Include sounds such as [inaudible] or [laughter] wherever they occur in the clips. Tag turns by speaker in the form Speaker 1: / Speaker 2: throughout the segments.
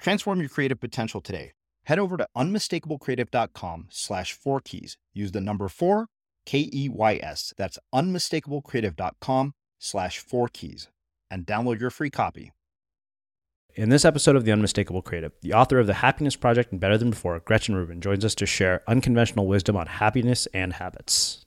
Speaker 1: Transform your creative potential today. Head over to unmistakablecreative.com slash four keys. Use the number four, K E Y S. That's unmistakablecreative.com slash four keys and download your free copy.
Speaker 2: In this episode of The Unmistakable Creative, the author of The Happiness Project and Better Than Before, Gretchen Rubin, joins us to share unconventional wisdom on happiness and habits.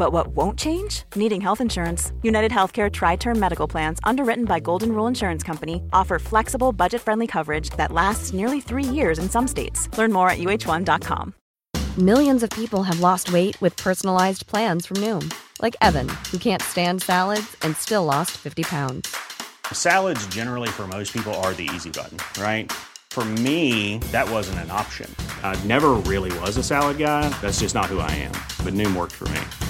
Speaker 3: But what won't change? Needing health insurance. United Healthcare Tri Term Medical Plans, underwritten by Golden Rule Insurance Company, offer flexible, budget friendly coverage that lasts nearly three years in some states. Learn more at uh1.com.
Speaker 4: Millions of people have lost weight with personalized plans from Noom, like Evan, who can't stand salads and still lost 50 pounds.
Speaker 5: Salads, generally, for most people, are the easy button, right? For me, that wasn't an option. I never really was a salad guy. That's just not who I am. But Noom worked for me.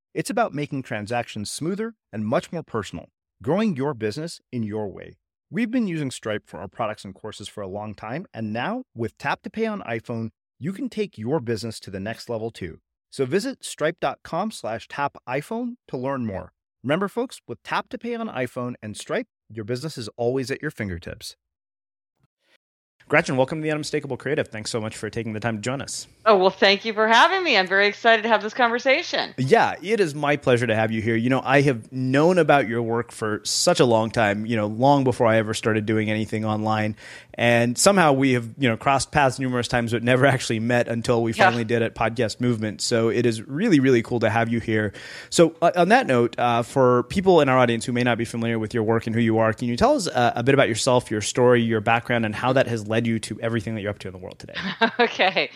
Speaker 1: It's about making transactions smoother and much more personal, growing your business in your way. We've been using Stripe for our products and courses for a long time, and now with Tap to Pay on iPhone, you can take your business to the next level too. So visit stripe.com slash tap iPhone to learn more. Remember, folks, with Tap to Pay on iPhone and Stripe, your business is always at your fingertips. Gretchen, welcome to the Unmistakable Creative. Thanks so much for taking the time to join us.
Speaker 6: Oh, well, thank you for having me. I'm very excited to have this conversation.
Speaker 1: Yeah, it is my pleasure to have you here. You know, I have known about your work for such a long time, you know, long before I ever started doing anything online. And somehow we have, you know, crossed paths numerous times, but never actually met until we finally yeah. did at Podcast Movement. So it is really, really cool to have you here. So, uh, on that note, uh, for people in our audience who may not be familiar with your work and who you are, can you tell us uh, a bit about yourself, your story, your background, and how that has led you to everything that you're up to in the world today? [laughs]
Speaker 6: okay.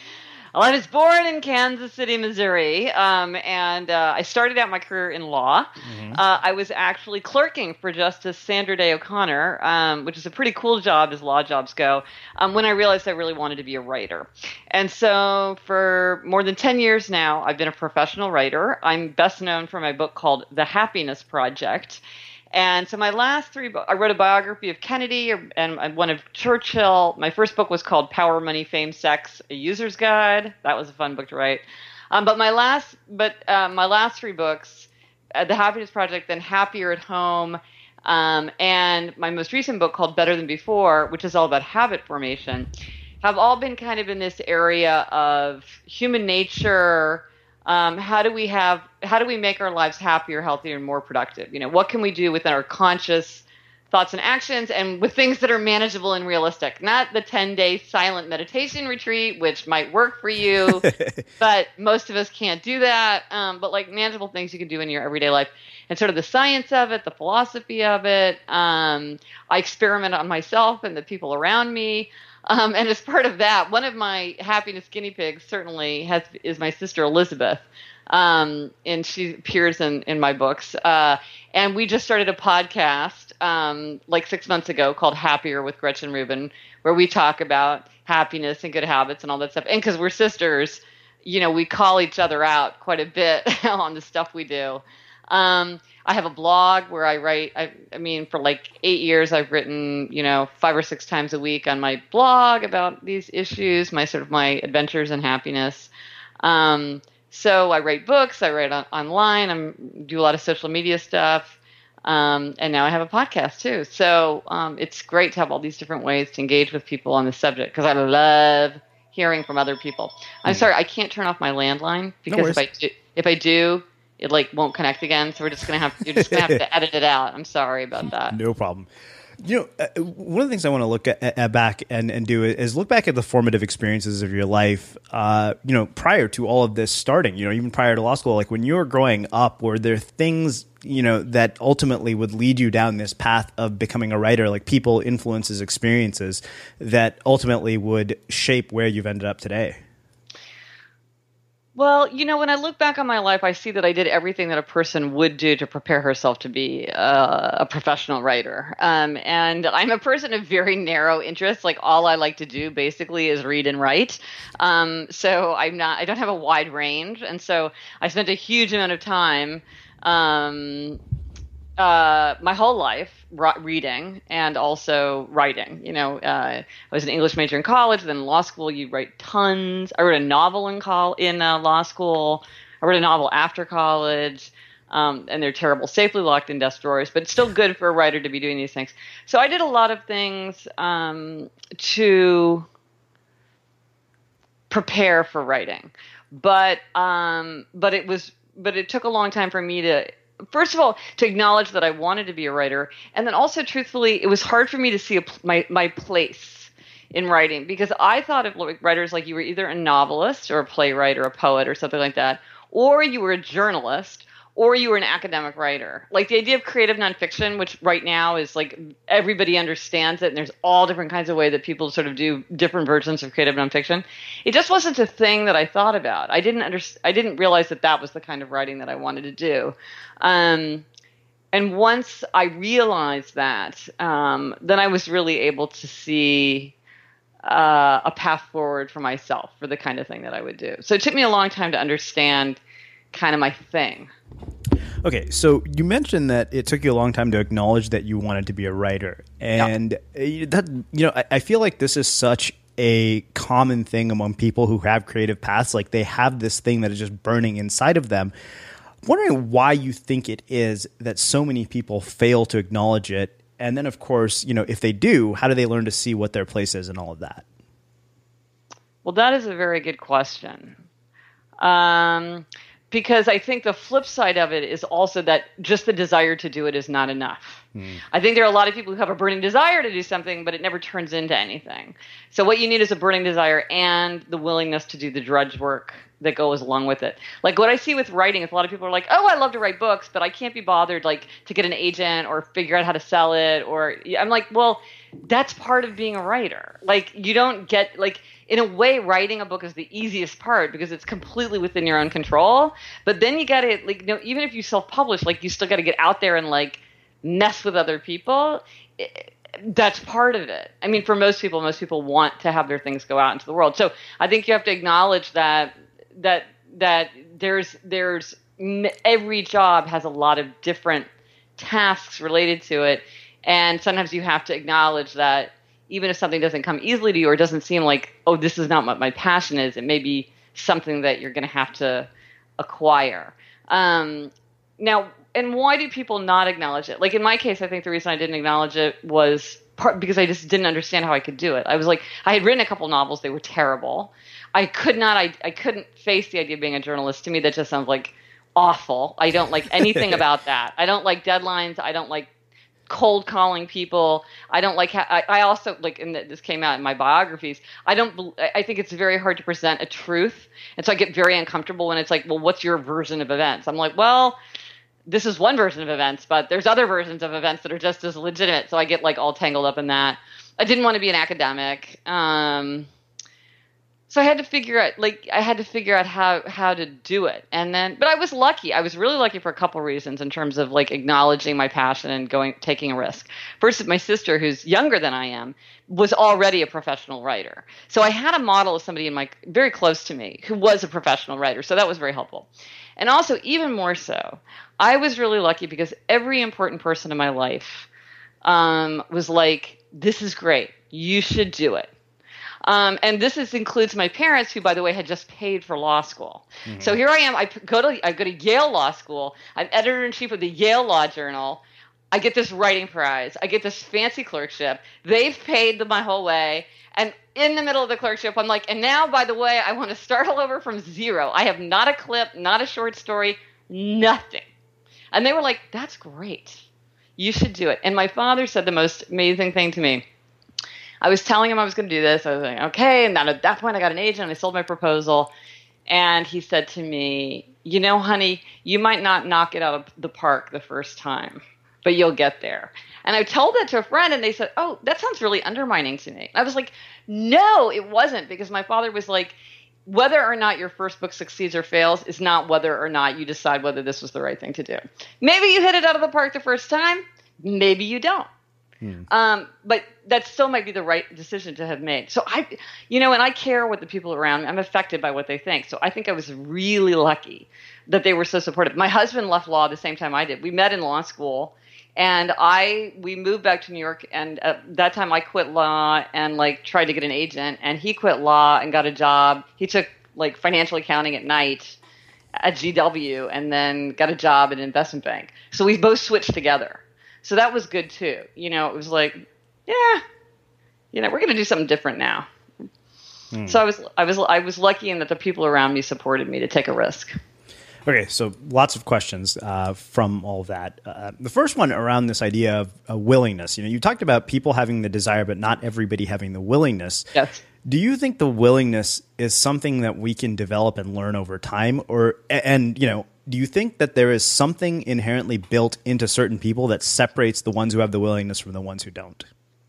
Speaker 6: Well, I was born in Kansas City, Missouri, um, and uh, I started out my career in law. Mm-hmm. Uh, I was actually clerking for Justice Sandra Day O'Connor, um, which is a pretty cool job as law jobs go, um, when I realized I really wanted to be a writer. And so for more than 10 years now, I've been a professional writer. I'm best known for my book called The Happiness Project. And so my last three I wrote a biography of Kennedy and one of Churchill. My first book was called Power, Money, Fame, Sex: A User's Guide. That was a fun book to write. Um, but my last, but uh, my last three books, uh, The Happiness Project, then Happier at Home, um, and my most recent book called Better Than Before, which is all about habit formation, have all been kind of in this area of human nature um, how do we have how do we make our lives happier healthier and more productive? You know what can we do within our conscious thoughts and actions and with things that are manageable and realistic? Not the 10 day silent meditation retreat which might work for you [laughs] but most of us can't do that. Um, but like manageable things you can do in your everyday life. And sort of the science of it the philosophy of it um, i experiment on myself and the people around me um, and as part of that, one of my happiness guinea pigs certainly has is my sister Elizabeth, um, and she appears in in my books. Uh, and we just started a podcast um, like six months ago called Happier with Gretchen Rubin, where we talk about happiness and good habits and all that stuff. And because we're sisters, you know, we call each other out quite a bit [laughs] on the stuff we do. Um, I have a blog where I write. I, I, mean, for like eight years, I've written, you know, five or six times a week on my blog about these issues, my sort of my adventures and happiness. Um, so I write books. I write on, online. I do a lot of social media stuff. Um, and now I have a podcast too. So um, it's great to have all these different ways to engage with people on the subject because I love hearing from other people. I'm mm. sorry, I can't turn off my landline because no if I do, if I do, it like won't connect again. So we're just gonna have you're just gonna have to [laughs] edit it out. I'm sorry about that.
Speaker 1: No problem. You know, uh, one of the things I want to look at, at, back and, and do is look back at the formative experiences of your life. Uh, you know, prior to all of this starting, you know, even prior to law school, like when you were growing up, were there things you know that ultimately would lead you down this path of becoming a writer, like people, influences, experiences that ultimately would shape where you've ended up today?
Speaker 6: Well, you know, when I look back on my life, I see that I did everything that a person would do to prepare herself to be uh, a professional writer. Um, and I'm a person of very narrow interests. Like all I like to do basically is read and write. Um, so I'm not, I don't have a wide range. And so I spent a huge amount of time um, uh, my whole life reading and also writing. You know, uh, I was an English major in college. Then law school, you write tons. I wrote a novel in in uh, law school. I wrote a novel after college. Um, and they're terrible, safely locked in desk drawers, but it's still good for a writer to be doing these things. So I did a lot of things um, to prepare for writing, but um, but it was but it took a long time for me to first of all to acknowledge that I wanted to be a writer, and then also truthfully, it was hard for me to see a, my my place in writing because I thought of writers like you were either a novelist or a playwright or a poet or something like that, or you were a journalist or you were an academic writer. Like the idea of creative nonfiction, which right now is like everybody understands it, and there's all different kinds of way that people sort of do different versions of creative nonfiction. It just wasn't a thing that I thought about. I didn't under, I didn't realize that that was the kind of writing that I wanted to do. Um, and once I realized that, um, then I was really able to see uh, a path forward for myself for the kind of thing that I would do. So it took me a long time to understand kind of my thing.
Speaker 1: Okay, so you mentioned that it took you a long time to acknowledge that you wanted to be a writer, and yeah. that you know, I, I feel like this is such a common thing among people who have creative paths. Like they have this thing that is just burning inside of them. I'm wondering why you think it is that so many people fail to acknowledge it And then, of course, you know, if they do, how do they learn to see what their place is and all of that?
Speaker 6: Well, that is a very good question. Um, because I think the flip side of it is also that just the desire to do it is not enough. Mm. I think there are a lot of people who have a burning desire to do something, but it never turns into anything. So, what you need is a burning desire and the willingness to do the drudge work that goes along with it. Like what I see with writing is a lot of people are like, "Oh, I love to write books, but I can't be bothered like to get an agent or figure out how to sell it." Or I'm like, "Well, that's part of being a writer. Like you don't get like in a way writing a book is the easiest part because it's completely within your own control. But then you got to like you know even if you self-publish like you still got to get out there and like mess with other people. It, that's part of it. I mean for most people most people want to have their things go out into the world. So i think you have to acknowledge that that that there's there's every job has a lot of different tasks related to it. And sometimes you have to acknowledge that even if something doesn't come easily to you or doesn't seem like, oh, this is not what my passion is, it may be something that you're going to have to acquire. Um, now, and why do people not acknowledge it? Like in my case, I think the reason I didn't acknowledge it was part because I just didn't understand how I could do it. I was like, I had written a couple novels; they were terrible. I could not, I, I couldn't face the idea of being a journalist. To me, that just sounds like awful. I don't like anything [laughs] about that. I don't like deadlines. I don't like cold calling people. I don't like. Ha- I, I also like, and this came out in my biographies. I don't. I think it's very hard to present a truth, and so I get very uncomfortable when it's like, well, what's your version of events? I'm like, well, this is one version of events, but there's other versions of events that are just as legitimate. So I get like all tangled up in that. I didn't want to be an academic. Um, so I had to figure out like I had to figure out how how to do it. And then but I was lucky. I was really lucky for a couple reasons in terms of like acknowledging my passion and going taking a risk. First my sister who's younger than I am was already a professional writer. So I had a model of somebody in my very close to me who was a professional writer. So that was very helpful. And also even more so, I was really lucky because every important person in my life um, was like, "This is great. You should do it." Um, and this is, includes my parents, who, by the way, had just paid for law school. Mm-hmm. So here I am. I go to I go to Yale Law School. I'm editor in chief of the Yale Law Journal. I get this writing prize. I get this fancy clerkship. They've paid the, my whole way. And in the middle of the clerkship, I'm like, and now, by the way, I want to start all over from zero. I have not a clip, not a short story, nothing. And they were like, that's great. You should do it. And my father said the most amazing thing to me. I was telling him I was going to do this. I was like, okay. And then at that point, I got an agent and I sold my proposal. And he said to me, you know, honey, you might not knock it out of the park the first time, but you'll get there. And I told that to a friend, and they said, oh, that sounds really undermining to me. I was like, no, it wasn't, because my father was like, whether or not your first book succeeds or fails is not whether or not you decide whether this was the right thing to do. Maybe you hit it out of the park the first time, maybe you don't. Hmm. Um, but that still might be the right decision to have made. So I, you know, and I care what the people around me. I'm affected by what they think. So I think I was really lucky that they were so supportive. My husband left law the same time I did. We met in law school, and I we moved back to New York. And at that time, I quit law and like tried to get an agent. And he quit law and got a job. He took like financial accounting at night at GW, and then got a job at an investment bank. So we both switched together. So that was good too. You know, it was like, yeah, you know, we're going to do something different now. Mm. So I was, I was, I was lucky in that the people around me supported me to take a risk.
Speaker 1: Okay, so lots of questions uh, from all that. Uh, the first one around this idea of uh, willingness. You know, you talked about people having the desire, but not everybody having the willingness.
Speaker 6: Yes.
Speaker 1: Do you think the willingness is something that we can develop and learn over time, or and you know, do you think that there is something inherently built into certain people that separates the ones who have the willingness from the ones who don't?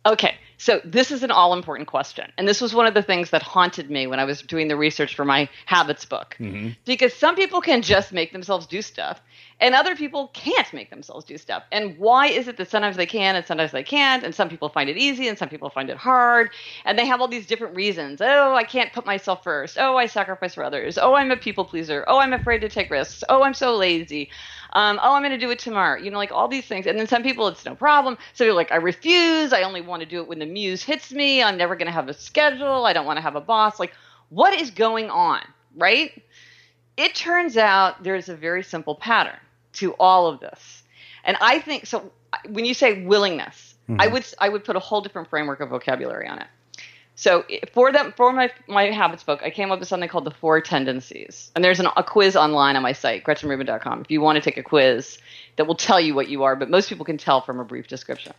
Speaker 6: Okay, so this is an all important question. And this was one of the things that haunted me when I was doing the research for my habits book. Mm-hmm. Because some people can just make themselves do stuff, and other people can't make themselves do stuff. And why is it that sometimes they can and sometimes they can't? And some people find it easy and some people find it hard. And they have all these different reasons. Oh, I can't put myself first. Oh, I sacrifice for others. Oh, I'm a people pleaser. Oh, I'm afraid to take risks. Oh, I'm so lazy. Um, oh, I'm going to do it tomorrow. You know, like all these things. And then some people, it's no problem. So they're like, I refuse. I only want to do it when the muse hits me. I'm never going to have a schedule. I don't want to have a boss. Like, what is going on, right? It turns out there's a very simple pattern to all of this. And I think so when you say willingness, Mm-hmm. I would I would put a whole different framework of vocabulary on it. So for them for my my habits book, I came up with something called the four tendencies, and there's an, a quiz online on my site gretchenrubin.com if you want to take a quiz that will tell you what you are, but most people can tell from a brief description.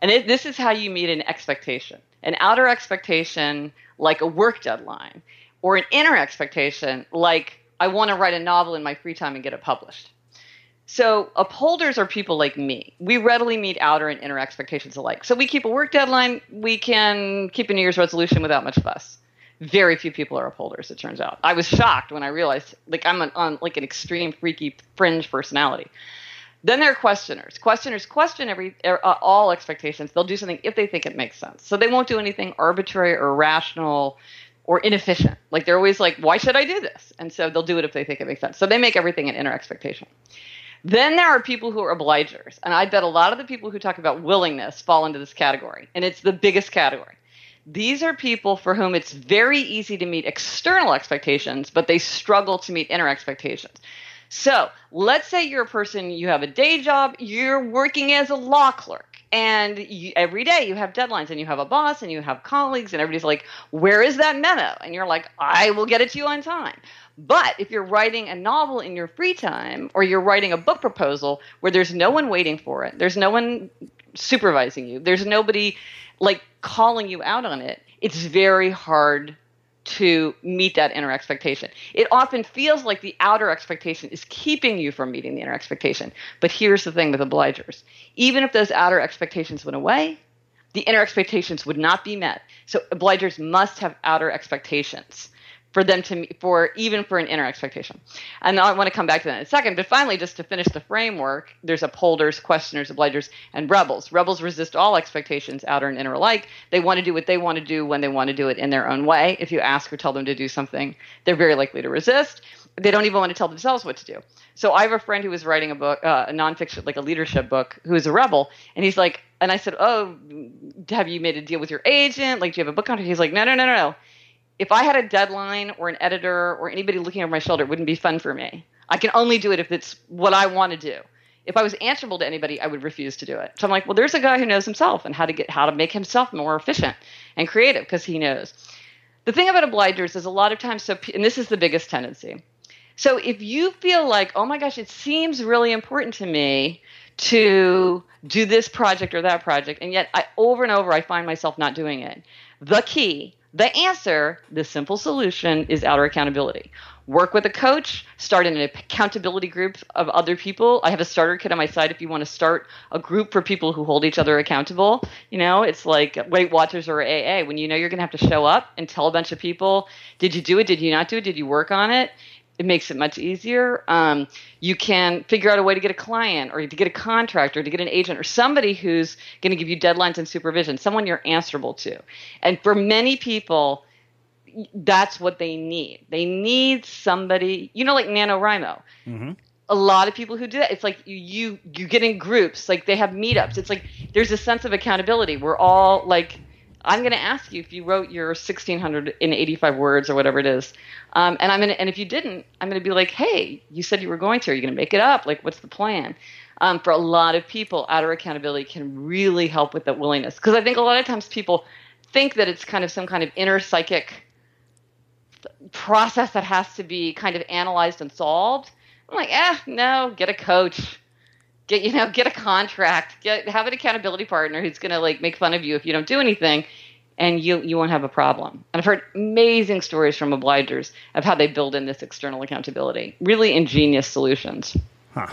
Speaker 6: And it, this is how you meet an expectation, an outer expectation like a work deadline, or an inner expectation like I want to write a novel in my free time and get it published. So upholders are people like me. We readily meet outer and inner expectations alike. So we keep a work deadline. We can keep a New Year's resolution without much fuss. Very few people are upholders. It turns out. I was shocked when I realized, like, I'm an, on like an extreme freaky fringe personality. Then there are questioners. Questioners question every er, uh, all expectations. They'll do something if they think it makes sense. So they won't do anything arbitrary or irrational or inefficient. Like they're always like, why should I do this? And so they'll do it if they think it makes sense. So they make everything an inner expectation. Then there are people who are obligers. And I bet a lot of the people who talk about willingness fall into this category. And it's the biggest category. These are people for whom it's very easy to meet external expectations, but they struggle to meet inner expectations. So let's say you're a person, you have a day job, you're working as a law clerk, and you, every day you have deadlines and you have a boss and you have colleagues, and everybody's like, Where is that memo? And you're like, I will get it to you on time. But if you're writing a novel in your free time or you're writing a book proposal where there's no one waiting for it, there's no one supervising you, there's nobody like calling you out on it, it's very hard to meet that inner expectation. It often feels like the outer expectation is keeping you from meeting the inner expectation. But here's the thing with obligers even if those outer expectations went away, the inner expectations would not be met. So obligers must have outer expectations for them to for even for an inner expectation. And I want to come back to that in a second. But finally, just to finish the framework, there's upholders, questioners, obligers, and rebels. Rebels resist all expectations, outer and inner alike. They want to do what they want to do when they want to do it in their own way. If you ask or tell them to do something, they're very likely to resist. They don't even want to tell themselves what to do. So I have a friend who was writing a book, uh, a nonfiction, like a leadership book, who is a rebel, and he's like, and I said, "Oh, have you made a deal with your agent? Like, do you have a book contract?" He's like, "No, no, no, no, no." If I had a deadline or an editor or anybody looking over my shoulder, it wouldn't be fun for me. I can only do it if it's what I want to do. If I was answerable to anybody, I would refuse to do it. So I'm like, well, there's a guy who knows himself and how to get how to make himself more efficient and creative because he knows. The thing about obligers is a lot of times, so and this is the biggest tendency. So if you feel like, oh my gosh, it seems really important to me to do this project or that project, and yet I over and over I find myself not doing it. The key the answer, the simple solution, is outer accountability. Work with a coach, start an accountability group of other people. I have a starter kit on my site if you want to start a group for people who hold each other accountable. You know, it's like Weight Watchers or AA. When you know you're going to have to show up and tell a bunch of people, did you do it? Did you not do it? Did you work on it? It makes it much easier. Um, you can figure out a way to get a client or to get a contractor, to get an agent or somebody who's going to give you deadlines and supervision, someone you're answerable to. And for many people, that's what they need. They need somebody, you know, like NaNoWriMo. Mm-hmm. A lot of people who do that, it's like you, you you get in groups, like they have meetups. It's like there's a sense of accountability. We're all like I'm going to ask you if you wrote your 1685 words or whatever it is. Um, and I'm going and if you didn't, I'm going to be like, hey, you said you were going to. Are you going to make it up? Like, what's the plan? Um, for a lot of people, outer accountability can really help with that willingness. Because I think a lot of times people think that it's kind of some kind of inner psychic process that has to be kind of analyzed and solved. I'm like, eh, no, get a coach get you know get a contract get have an accountability partner who's going to like make fun of you if you don't do anything and you you won't have a problem. And i've heard amazing stories from obligers of how they build in this external accountability. Really ingenious solutions.
Speaker 1: Huh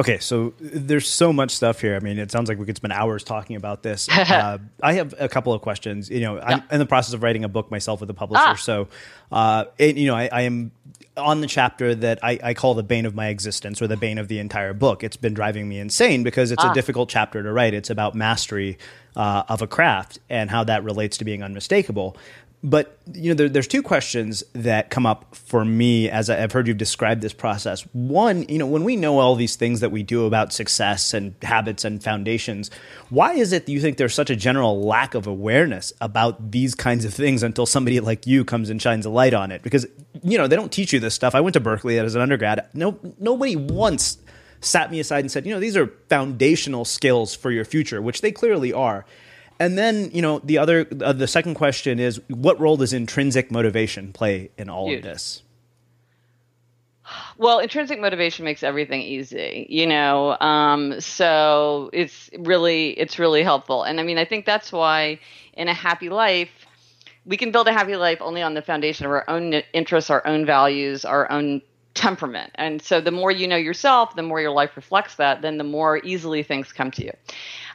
Speaker 1: Okay, so there's so much stuff here. I mean, it sounds like we could spend hours talking about this. [laughs] Uh, I have a couple of questions. You know, I'm in the process of writing a book myself with a publisher, ah. so uh, it, you know, I, I, am on the chapter that I, I, call the bane of my existence or the bane of the entire book. It's been driving me insane because it's ah. a difficult chapter to write. It's about mastery uh, of a craft and how that relates to being unmistakable. But you know, there, there's two questions that come up for me as I've heard you've described this process. One, you know, when we know all these things that we do about success and habits and foundations, why is it that you think there's such a general lack of awareness about these kinds of things until somebody like you comes and shines a light on it? Because you know, they don't teach you this stuff. I went to Berkeley as an undergrad. No, nobody once sat me aside and said, you know, these are foundational skills for your future, which they clearly are. And then, you know, the other, uh, the second question is, what role does intrinsic motivation play in all of this?
Speaker 6: Well, intrinsic motivation makes everything easy, you know. Um, so it's really it's really helpful, and I mean I think that's why in a happy life we can build a happy life only on the foundation of our own interests, our own values, our own temperament. And so the more you know yourself, the more your life reflects that, then the more easily things come to you.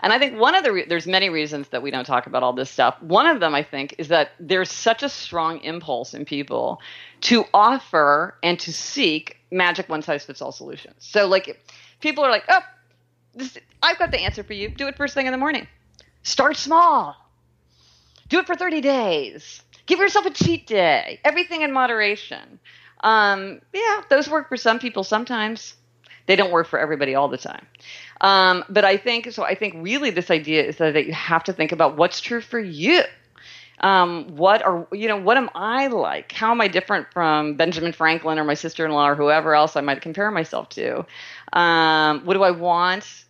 Speaker 6: And I think one of the re- there's many reasons that we don't talk about all this stuff. One of them I think is that there's such a strong impulse in people to offer and to seek magic one size fits all solutions. So like people are like, "Oh, this, I've got the answer for you. Do it first thing in the morning. Start small. Do it for 30 days. Give yourself a cheat day. Everything in moderation." Um, yeah, those work for some people sometimes. They don't work for everybody all the time. Um, but I think so. I think really this idea is that, you have to think about what's true for you. Um, what are you know? What am I like? How am I different from Benjamin Franklin or my sister-in-law or whoever else I might compare myself to? Um, what do I want?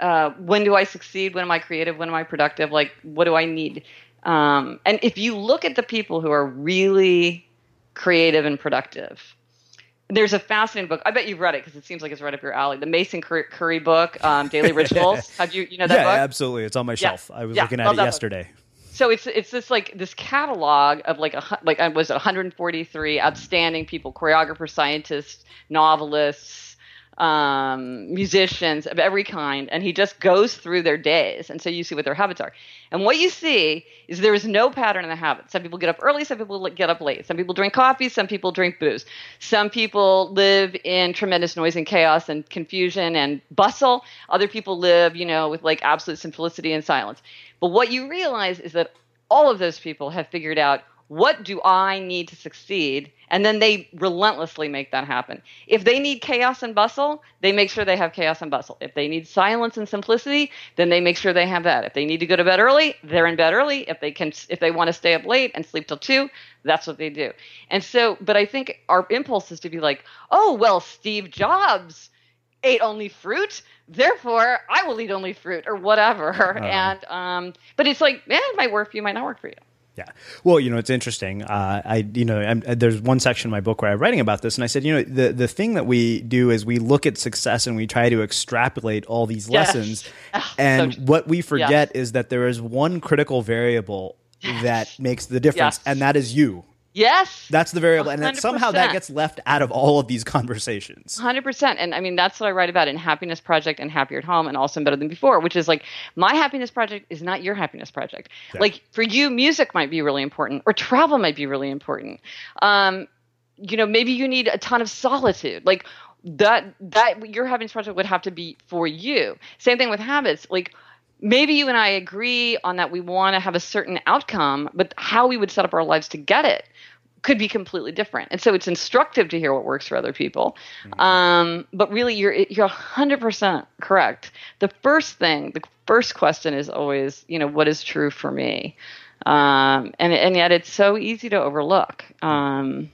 Speaker 6: Uh, when do I succeed? When am I creative? When am I productive? Like, what do I need? Um, and if you look at the people who are really creative and productive. There's a fascinating book. I bet you've read it because it seems like it's right up your alley. The Mason Currey book, um, Daily [laughs] Rituals. Have you you know that
Speaker 1: yeah,
Speaker 6: book?
Speaker 1: absolutely. It's on my shelf.
Speaker 6: Yeah.
Speaker 1: I was
Speaker 6: Yeah,
Speaker 1: looking at
Speaker 6: love
Speaker 1: it
Speaker 6: that book.
Speaker 1: yesterday.
Speaker 6: So it's it's this like this catalog of like a like uh, was it 143 outstanding people, choreographers, scientists, novelists, um, musicians of every kind, and he just goes through their days, and so you see what their habits are. And what you see is there is no pattern in the habits. Some people get up early, some people get up late. Some people drink coffee, some people drink booze. Some people live in tremendous noise and chaos and confusion and bustle. Other people live, you know, with like absolute simplicity and silence. But what you realize is that all of those people have figured out what do I need to succeed? And then they relentlessly make that happen. If they need chaos and bustle, they make sure they have chaos and bustle. If they need silence and simplicity, then they make sure they have that. If they need to go to bed early, they're in bed early. If they can if they want to stay up late and sleep till 2, that's what they do. And so, but I think our impulse is to be like, "Oh, well, Steve Jobs ate only fruit therefore i will eat only fruit or whatever
Speaker 1: Uh-huh.
Speaker 6: and um but it's like yeah it might work for you might not work for you
Speaker 1: Yeah. Well, you know, it's interesting. Uh, I, you know, I'm, there's one section in my book where I'm writing about this, and I said, you know, the the thing that we do is we look at success and we try to extrapolate all these
Speaker 6: Yes.
Speaker 1: lessons, [laughs]
Speaker 6: Ah,
Speaker 1: and
Speaker 6: so-
Speaker 1: what we forget
Speaker 6: Yes.
Speaker 1: is that there is one critical variable that makes the difference,
Speaker 6: Yes.
Speaker 1: and that is you.
Speaker 6: Yes.
Speaker 1: That's the variable, and that somehow that gets left out of all of these conversations.
Speaker 6: 100% and i mean that's what i write about in happiness project and happier at home and also better than before which is like my happiness project is not your happiness project.
Speaker 1: Yeah.
Speaker 6: like for you music might be really important or travel might be really important. Um, you know maybe you need a ton of solitude. Like that that your happiness project would have to be for you. Same thing with habits. Like maybe you and i agree on that we want to have a certain outcome but how we would set up our lives to get it could be completely different. And so it's instructive to hear what works for other people. Um, but really, you're you're 100% correct. The first thing, the first question is always, you know, what is true for me? Um, and and yet it's so easy to overlook. Um,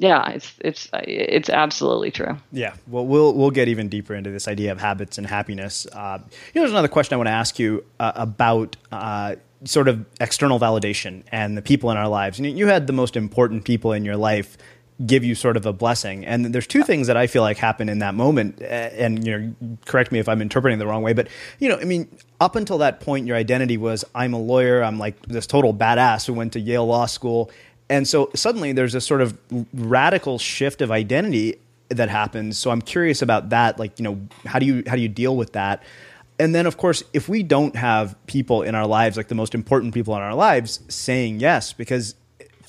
Speaker 6: yeah, it's it's it's absolutely true.
Speaker 1: Yeah, well, we'll we'll get even deeper into this idea of habits and happiness. Uh, you know, there's another question I want to ask you uh, about uh, sort of external validation and the people in our lives. You, know, you had the most important people in your life give you sort of a blessing, and there's two things that I feel like happen in that moment. And you know, correct me if I'm interpreting the wrong way, but you know, I mean, up until that point, your identity was I'm a lawyer. I'm like this total badass who went to Yale Law School. And so suddenly there's this sort of radical shift of identity that happens. So I'm curious about that. Like, you know, how do you how do you deal with that? And then, of course, if we don't have people in our lives, like the most important people in our lives, saying yes, because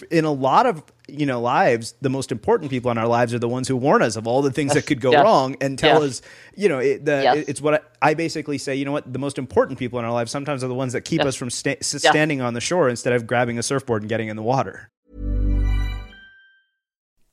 Speaker 1: in a lot of you know lives, the most important people in our lives are the ones who warn us of all the things that could go [laughs] wrong and tell us, you know, it, the,
Speaker 6: Yes.
Speaker 1: it's what I, I basically say. You know what? The most important people in our lives sometimes are the ones that keep us from sta- standing on the shore instead of grabbing a surfboard and getting in the water.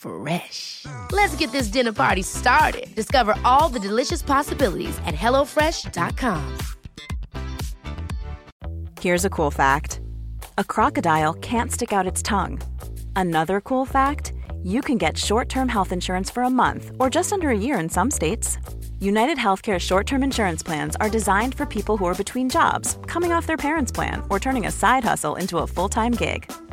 Speaker 7: Fresh. Let's get this dinner party started. Discover all the delicious possibilities at hellofresh.com.
Speaker 3: Here's a cool fact a crocodile can't stick out its tongue. Another cool fact you can get short term health insurance for a month or just under a year in some states. United Healthcare short term insurance plans are designed for people who are between jobs, coming off their parents' plan, or turning a side hustle into a full time gig.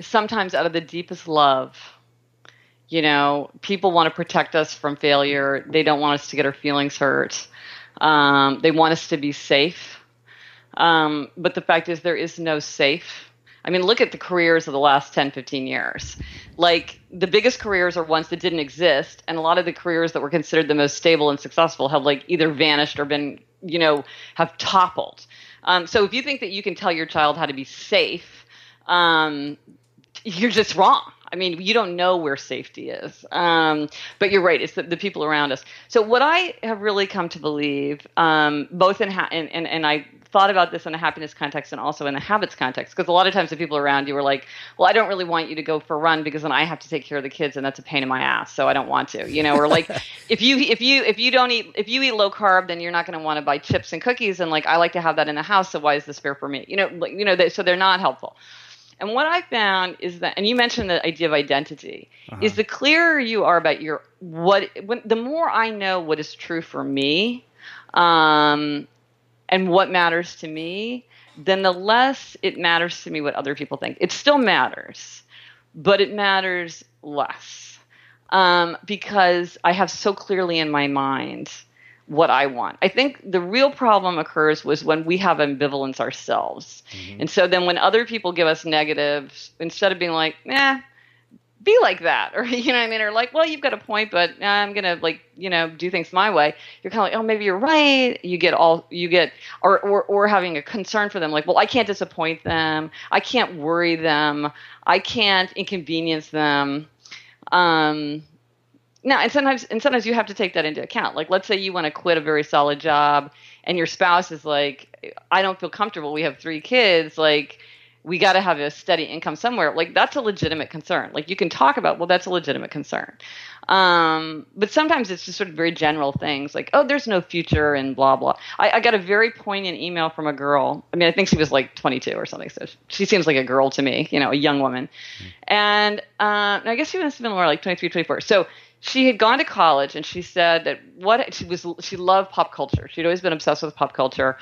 Speaker 6: sometimes out of the deepest love, you know, people want to protect us from failure. They don't want us to get our feelings hurt. Um, they want us to be safe. Um, but the fact is, there is no safe. I mean, look at the careers of the last 10, 15 years. Like, the biggest careers are ones that didn't exist. And a lot of the careers that were considered the most stable and successful have, like, either vanished or been, you know, have toppled. Um, so if you think that you can tell your child how to be safe, um, you're just wrong. I mean, you don't know where safety is. Um, but you're right. It's the, the, people around us. So what I have really come to believe, um, both in, ha- and, and, and I thought about this in a happiness context and also in a habits context, because a lot of times the people around you are like, well, I don't really want you to go for a run because then I have to take care of the kids and that's a pain in my ass. So I don't want to, you know, or like [laughs] if you, if you, if you don't eat, if you eat low carb, then you're not going to want to buy chips and cookies. And like, I like to have that in the house. So why is this fair for me? You know, like, you know, they, so they're not helpful. And what I found is that, and you mentioned the idea of identity, uh-huh. is the clearer you are about your what, when, the more I know what is true for me, um, and what matters to me, then the less it matters to me what other people think. It still matters, but it matters less um, because I have so clearly in my mind what I want. I think the real problem occurs was when we have ambivalence ourselves. Mm-hmm. And so then when other people give us negatives, instead of being like, eh, be like that [laughs] or you know what i mean or like well you've got a point but i'm gonna like you know do things my way you're kind of like oh maybe you're right you get all you get or, or or having a concern for them like well i can't disappoint them i can't worry them i can't inconvenience them um now and sometimes and sometimes you have to take that into account. Like let's say you want to quit a very solid job and your spouse is like i don't feel comfortable we have three kids like we got to have a steady income somewhere. Like that's a legitimate concern. Like you can talk about well that's a legitimate concern. Um, but sometimes it's just sort of very general things like oh there's no future and blah blah. I, I, got a very poignant email from a girl. I mean i think she was like 22 or something so she seems like a girl to me you know a young woman. And uh, i guess she must have been more like 23 24 so she had gone to college and she said that what she was she loved pop culture. She'd always been obsessed with pop culture.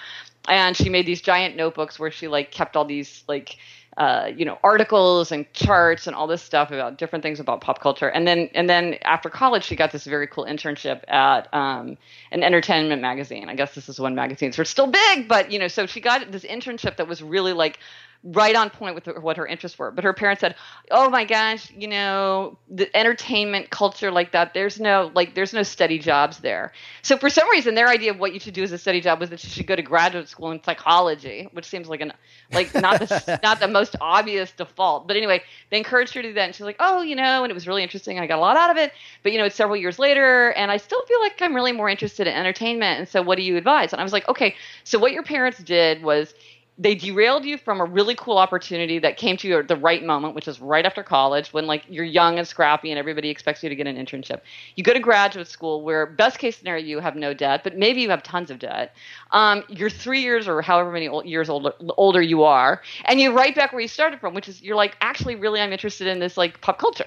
Speaker 6: And she made these giant notebooks where she like kept all these like uh, you know articles and charts and all this stuff about different things about pop culture. And then and then after college she got this very cool internship at um, an entertainment magazine. I guess this is when magazines were still big but you know so she got this internship that was really like right on point with what her interests were. But her parents said, "Oh my gosh, you know, the entertainment culture like that. There's no like, there's no steady jobs there." So for some reason, their idea of what you should do as a steady job was that you should go to graduate school in psychology, which seems like an like not the [laughs] not the most obvious default. But anyway, they encouraged her to do that, and she's like, "Oh, you know," and it was really interesting. I got a lot out of it. But you know, it's several years later, and I still feel like I'm really more interested in entertainment. And so, what do you advise? And I was like, "Okay, so what your parents did was." They derailed you from a really cool opportunity that came to you at the right moment, which is right after college when like you're young and scrappy and everybody expects you to get an internship. You go to graduate school where best case scenario you have no debt, but maybe you have tons of debt. Um, you're three years or however many old, years older, older you are, and you're right back where you started from, which is you're like actually really I'm interested in this like pop culture.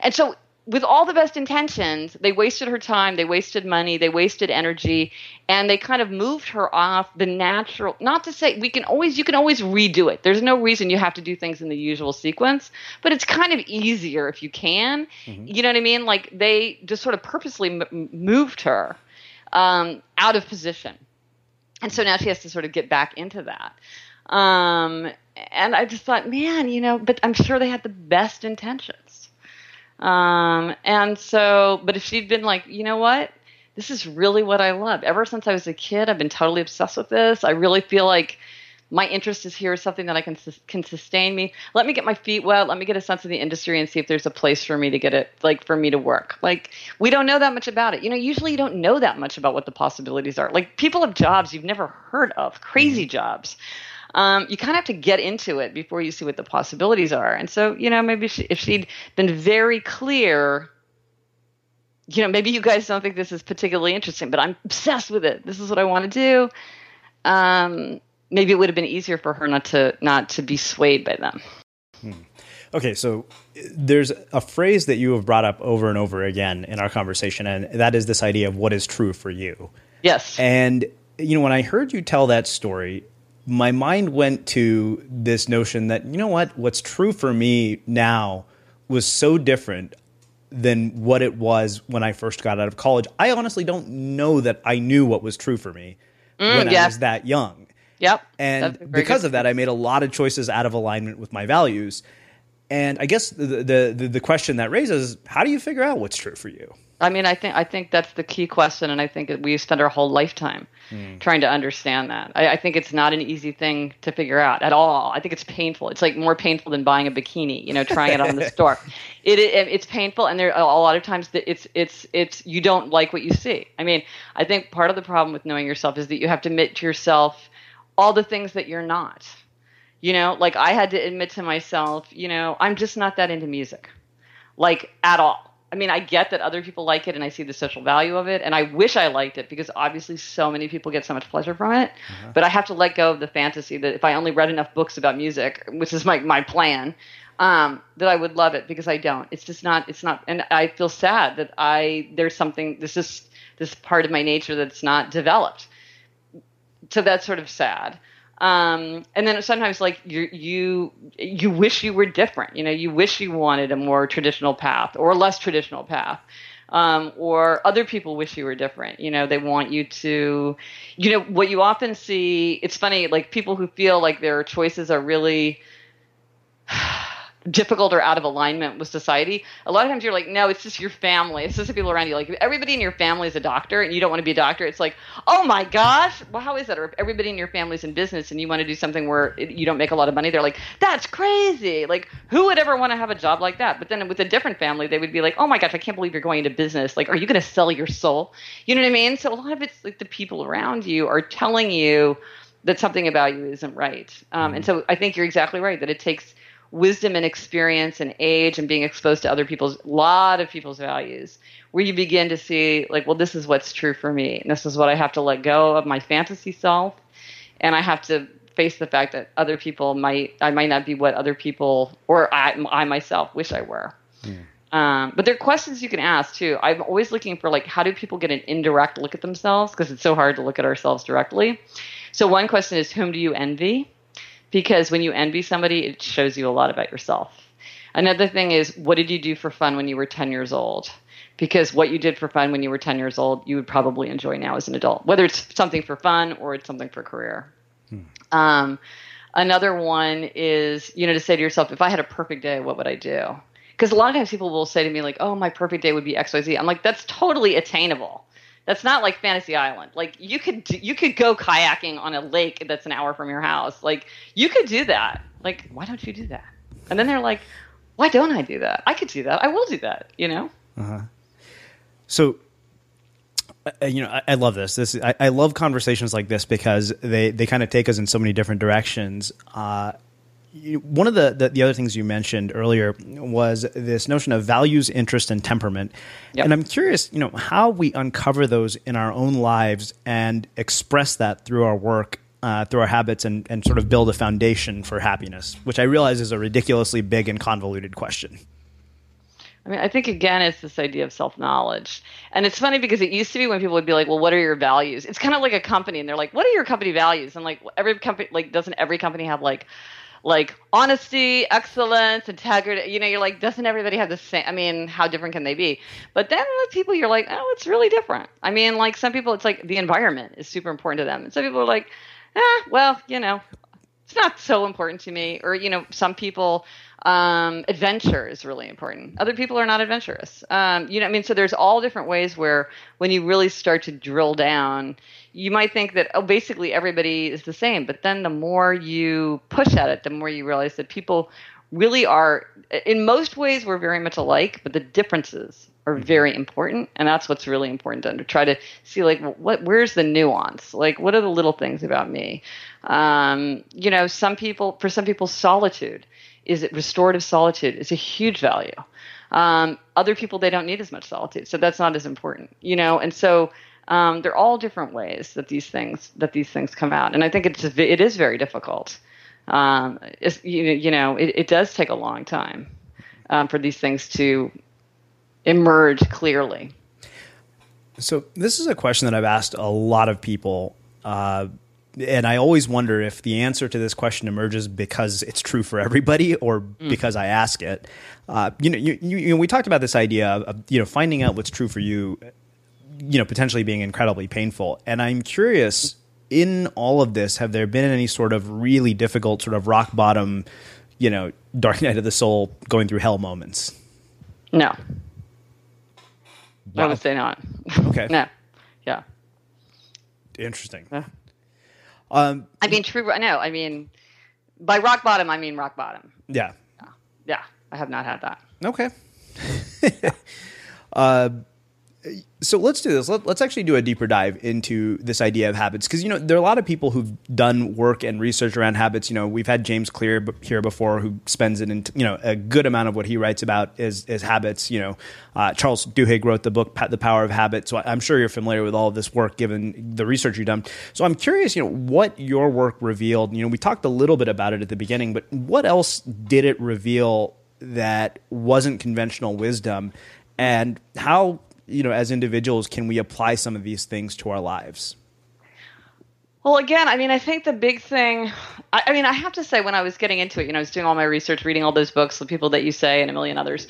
Speaker 6: And so with all the best intentions, they wasted her time, they wasted money, they wasted energy, and they kind of moved her off the natural. Not to say we can always, you can always redo it. There's no reason you have to do things in the usual sequence, but it's kind of easier if you can. Mm-hmm. You know what I mean? Like they just sort of purposely m- moved her um, out of position. And so now she has to sort of get back into that. Um, and I just thought, man, you know, but I'm sure they had the best intentions um, and so, but if she'd been like, you know what? This is really what I love. Ever since I was a kid, I've been totally obsessed with this. I really feel like my interest is here, something that I can can sustain me. Let me get my feet wet. Let me get a sense of the industry and see if there's a place for me to get it, like for me to work. Like we don't know that much about it. You know, usually you don't know that much about what the possibilities are. Like people have jobs you've never heard of, crazy mm-hmm. jobs um, you kind of have to get into it before you see what the possibilities are. And so, you know, maybe she, if she'd been very clear, you know, maybe you guys don't think this is particularly interesting, but I'm obsessed with it. This is what I want to do. Um, maybe it would have been easier for her not to not to be swayed by them.
Speaker 1: Hmm. Okay, so there's a phrase that you have brought up over and over again in our conversation, and that is this idea of what is true for you.
Speaker 6: Yes.
Speaker 1: And you know, when I heard you tell that story, my mind went to this notion that you know what what's true for me now was so different than what it was when I first got out of college. I honestly don't know that I knew what was true for me mm, when yeah. I was that young.
Speaker 6: Yep.
Speaker 1: And because of that, I made a lot of choices out of alignment with my values. And I guess the, the the the question that raises: is How do you figure out what's true for you?
Speaker 6: I mean, I think I think that's the key question, and I think we spend our whole lifetime mm. trying to understand that. I, I, think it's not an easy thing to figure out at all. I think it's painful. It's like more painful than buying a bikini, you know, trying it on the [laughs] store. It, it, it's painful, and there a lot of times that it's it's it's you don't like what you see. I mean, I think part of the problem with knowing yourself is that you have to admit to yourself all the things that you're not. You know, like I had to admit to myself, you know, I'm just not that into music, like at all I mean, I get that other people like it and I see the social value of it. And I wish I liked it because obviously so many people get so much pleasure from it. Uh-huh. But I have to let go of the fantasy that if I only read enough books about music, which is my, my plan, um, that I would love it because I don't. It's just not, it's not, and I feel sad that I, there's something, this is this part of my nature that's not developed. So that's sort of sad. Um, and then sometimes like you you you wish you were different. You know, you wish you wanted a more traditional path or less traditional path. Um, or other people wish you were different. You know, they want you to, you know, what you often see. It's funny, like people who feel like their choices are really difficult or out of alignment with society, a lot of times you're like, no, it's just your family. It's just the people around you. Like if everybody in your family is a doctor and you don't want to be a doctor, it's like, oh my gosh, well, how is that? Or if everybody in your family's in business and you want to do something where you don't make a lot of money, they're like, that's crazy. Like who would ever want to have a job like that? But then with a different family, they would be like, oh my gosh, I can't believe you're going into business. Like, are you going to sell your soul? You know what I mean? So a lot of it's like the people around you are telling you that something about you isn't right. Um, and so I think you're exactly right that it takes wisdom and experience and age and being exposed to other people's lot of people's values where you begin to see like well this is what's true for me. And this is what i have to let go of my fantasy self. And i have to face the fact that other people might i might not be what other people or i, I myself wish i were. Um, but there are questions you can ask too. I'm always looking for like how do people get an indirect look at themselves? Because it's so hard to look at ourselves directly. So one question is whom do you envy because when you envy somebody, it shows you a lot about yourself. Another thing is, what did you do for fun when you were 10 years old? Because what you did for fun when you were 10 years old, you would probably enjoy now as an adult, whether it's something for fun or it's something for career. Hmm. Um, another one is, you know, to say to yourself, if I had a perfect day, what would I do? Because a lot of times people will say to me, like, oh, my perfect day would be XYZ. I'm like, that's totally attainable that's not like Fantasy Island. Like you could you could go kayaking on a lake that's an hour from your house. Like you could do that. Like why don't you do that? And then they're like, why don't I do that? I could do that. I will do that. You know.
Speaker 1: Uh-huh. So. You know, I, I, love this. This I, I, love conversations like this because they, they kind of take us in so many different directions. Uh, one of the, the, the other things you mentioned earlier was this notion of values, interest, and temperament. Yep. And I'm curious, you know, how we uncover those in our own lives and express that through our work, uh, through our habits, and, and sort of build a foundation for happiness, which I realize is a ridiculously big and convoluted question.
Speaker 6: I mean, I think again, it's this idea of self knowledge. And it's funny because it used to be when people would be like, well, what are your values? It's kind of like a company, and they're like, what are your company values? And like, every company, like, doesn't every company have like, like honesty, excellence, integrity. You know, you're like, doesn't everybody have the same? I mean, how different can they be? But then with people, you're like, oh, it's really different. I mean, like some people, it's like the environment is super important to them, and some people are like, ah, well, you know, it's not so important to me. Or you know, some people um, adventure is really important. Other people are not adventurous. Um, you know, I mean, so there's all different ways where when you really start to drill down, you might think that oh, basically everybody is the same. But then the more you push at it, the more you realize that people really are. In most ways, we're very much alike, but the differences are mm-hmm. very important, and that's what's really important to, to try to see like what where's the nuance, like what are the little things about me. Um, you know, some people for some people, solitude is it restorative solitude is a huge value. Um, other people they don't need as much solitude, so that's not as important, you know. And so um, they're all different ways that these things that these things come out, and I think it's it is very difficult. Um, you, you know, it, it, does take a long time um, for these things to emerge clearly.
Speaker 1: So this is a question that I've asked a lot of people. Uh, and I always wonder if the answer to this question emerges because it's true for everybody or mm. because I ask it. Uh, you know, you, you, you, know, we talked about this idea of you know finding out what's true for you. You know, potentially being incredibly painful, and I'm curious. In all of this, have there been any sort of really difficult, sort of rock bottom, you know, dark [laughs] night of the soul, going through hell moments?
Speaker 6: No. Wow. I would say not.
Speaker 1: Okay. [laughs]
Speaker 6: no. Yeah.
Speaker 1: Interesting.
Speaker 6: Yeah. Um, I mean, true. No, I mean, by rock bottom, I mean rock bottom.
Speaker 1: Yeah.
Speaker 6: Yeah. yeah I have not had that.
Speaker 1: Okay. [laughs] uh, so let's do this. Let, us actually do a deeper dive into this idea of habits because you know there are a lot of people who've done work and research around habits. You know, we've had James Clear here before who spends it in you know a good amount of what he writes about is is habits. You know, uh, Charles Duhigg wrote the book The Power of Habit, so I'm sure you're familiar with all of this work given the research you've done. So I'm curious, you know, what your work revealed. You know, we talked a little bit about it at the beginning, but what else did it reveal that wasn't conventional wisdom? And how you know, as individuals, can we apply some of these things to our lives?
Speaker 6: Well, again, I mean, I think the big thing, I, I, mean, I have to say, when I was getting into it, you know, I was doing all my research, reading all those books, the people that you say, and a million others,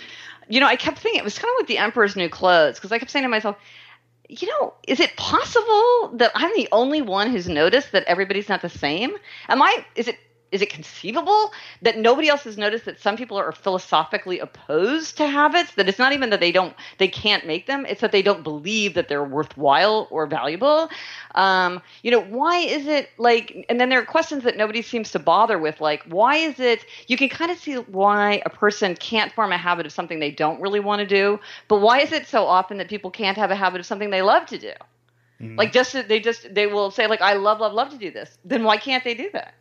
Speaker 6: you know, I kept thinking it was kind of like the Emperor's New Clothes, because I kept saying to myself, you know, is it possible that I'm the only one who's noticed that everybody's not the same? Am I, is it is it conceivable that nobody else has noticed that some people are philosophically opposed to habits? That it's not even that they don't they can't make them it's that they don't believe that they're worthwhile or valuable. Um, you know why is it like and then there are questions that nobody seems to bother with like why is it you can kind of see why a person can't form a habit of something they don't really want to do but why is it so often that people can't have a habit of something they love to do? Mm-hmm. like just they just they will say like i love love love to do this. Then why can't they do that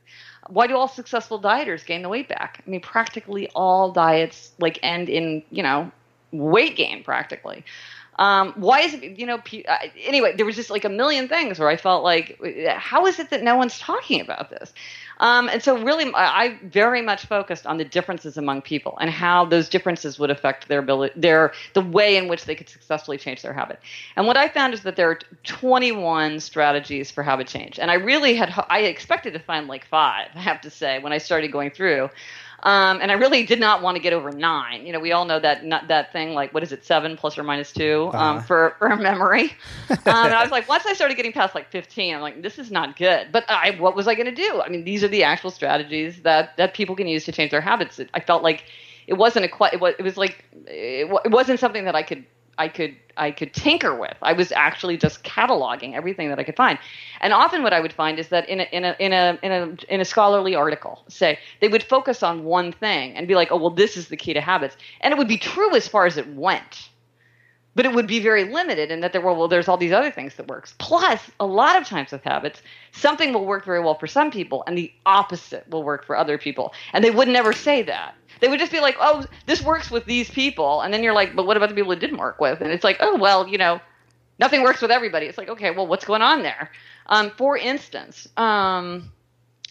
Speaker 6: why do all successful dieters gain the weight back? I mean, practically all diets like end in you know weight gain practically. Um, why is it, you know, uh, anyway, there was just like a million things where I felt like, how is it that no one's talking about this? Um, and so, really, I very much focused on the differences among people and how those differences would affect their ability, their the way in which they could successfully change their habit. And what I found is that there are 21 strategies for habit change, and I really had I expected to find like five. I have to say when I started going through. Um, and I really did not want to get over nine. You know, we all know that not, that thing like what is it, seven plus or minus two um, uh-huh. for for memory. um, and I was [laughs] like, once I started getting past like fifteen, I'm like, this is not good. But I, what was I going to do? I mean, these are the actual strategies that that people can use to change their habits. I felt like it wasn't a quite. It was, it was like it, it wasn't something that I could I could I could tinker with. I was actually just cataloging everything that I could find. And often what I would find is that in a in a in a in a in a scholarly article, say, they would focus on one thing and be like, "Oh, well this is the key to habits." And it would be true as far as it went. But it would be very limited in that there were well there's all these other things that works. Plus, a lot of times with habits, something will work very well for some people and the opposite will work for other people. And they would never say that they would just be like, "Oh, this works with these people," and then you're like, "But what about the people it didn't work with?" And it's like, "Oh, well, you know, nothing works with everybody." It's like, okay, well, what's going on there? Um, for instance, um,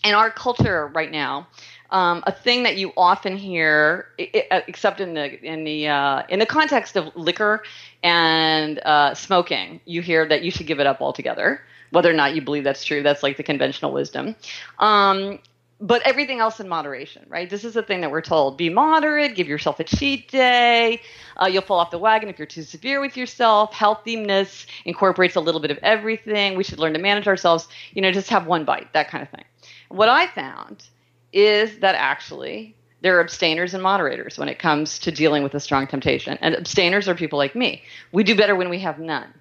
Speaker 6: in our culture right now, um, a thing that you often hear, uh, except in the in the uh, in the context of liquor and uh, smoking, you hear that you should give it up altogether. Whether or not you believe that's true, that's like the conventional wisdom. Um, but everything else in moderation, right? This is the thing that we're told: be moderate, give yourself a cheat day. Uh, you'll fall off the wagon if you're too severe with yourself. Healthiness incorporates a little bit of everything. We should learn to manage ourselves. You know, just have one bite, that kind of thing. What I found is that actually there are abstainers and moderators when it comes to dealing with a strong temptation, and abstainers are people like me. We do better when we have none.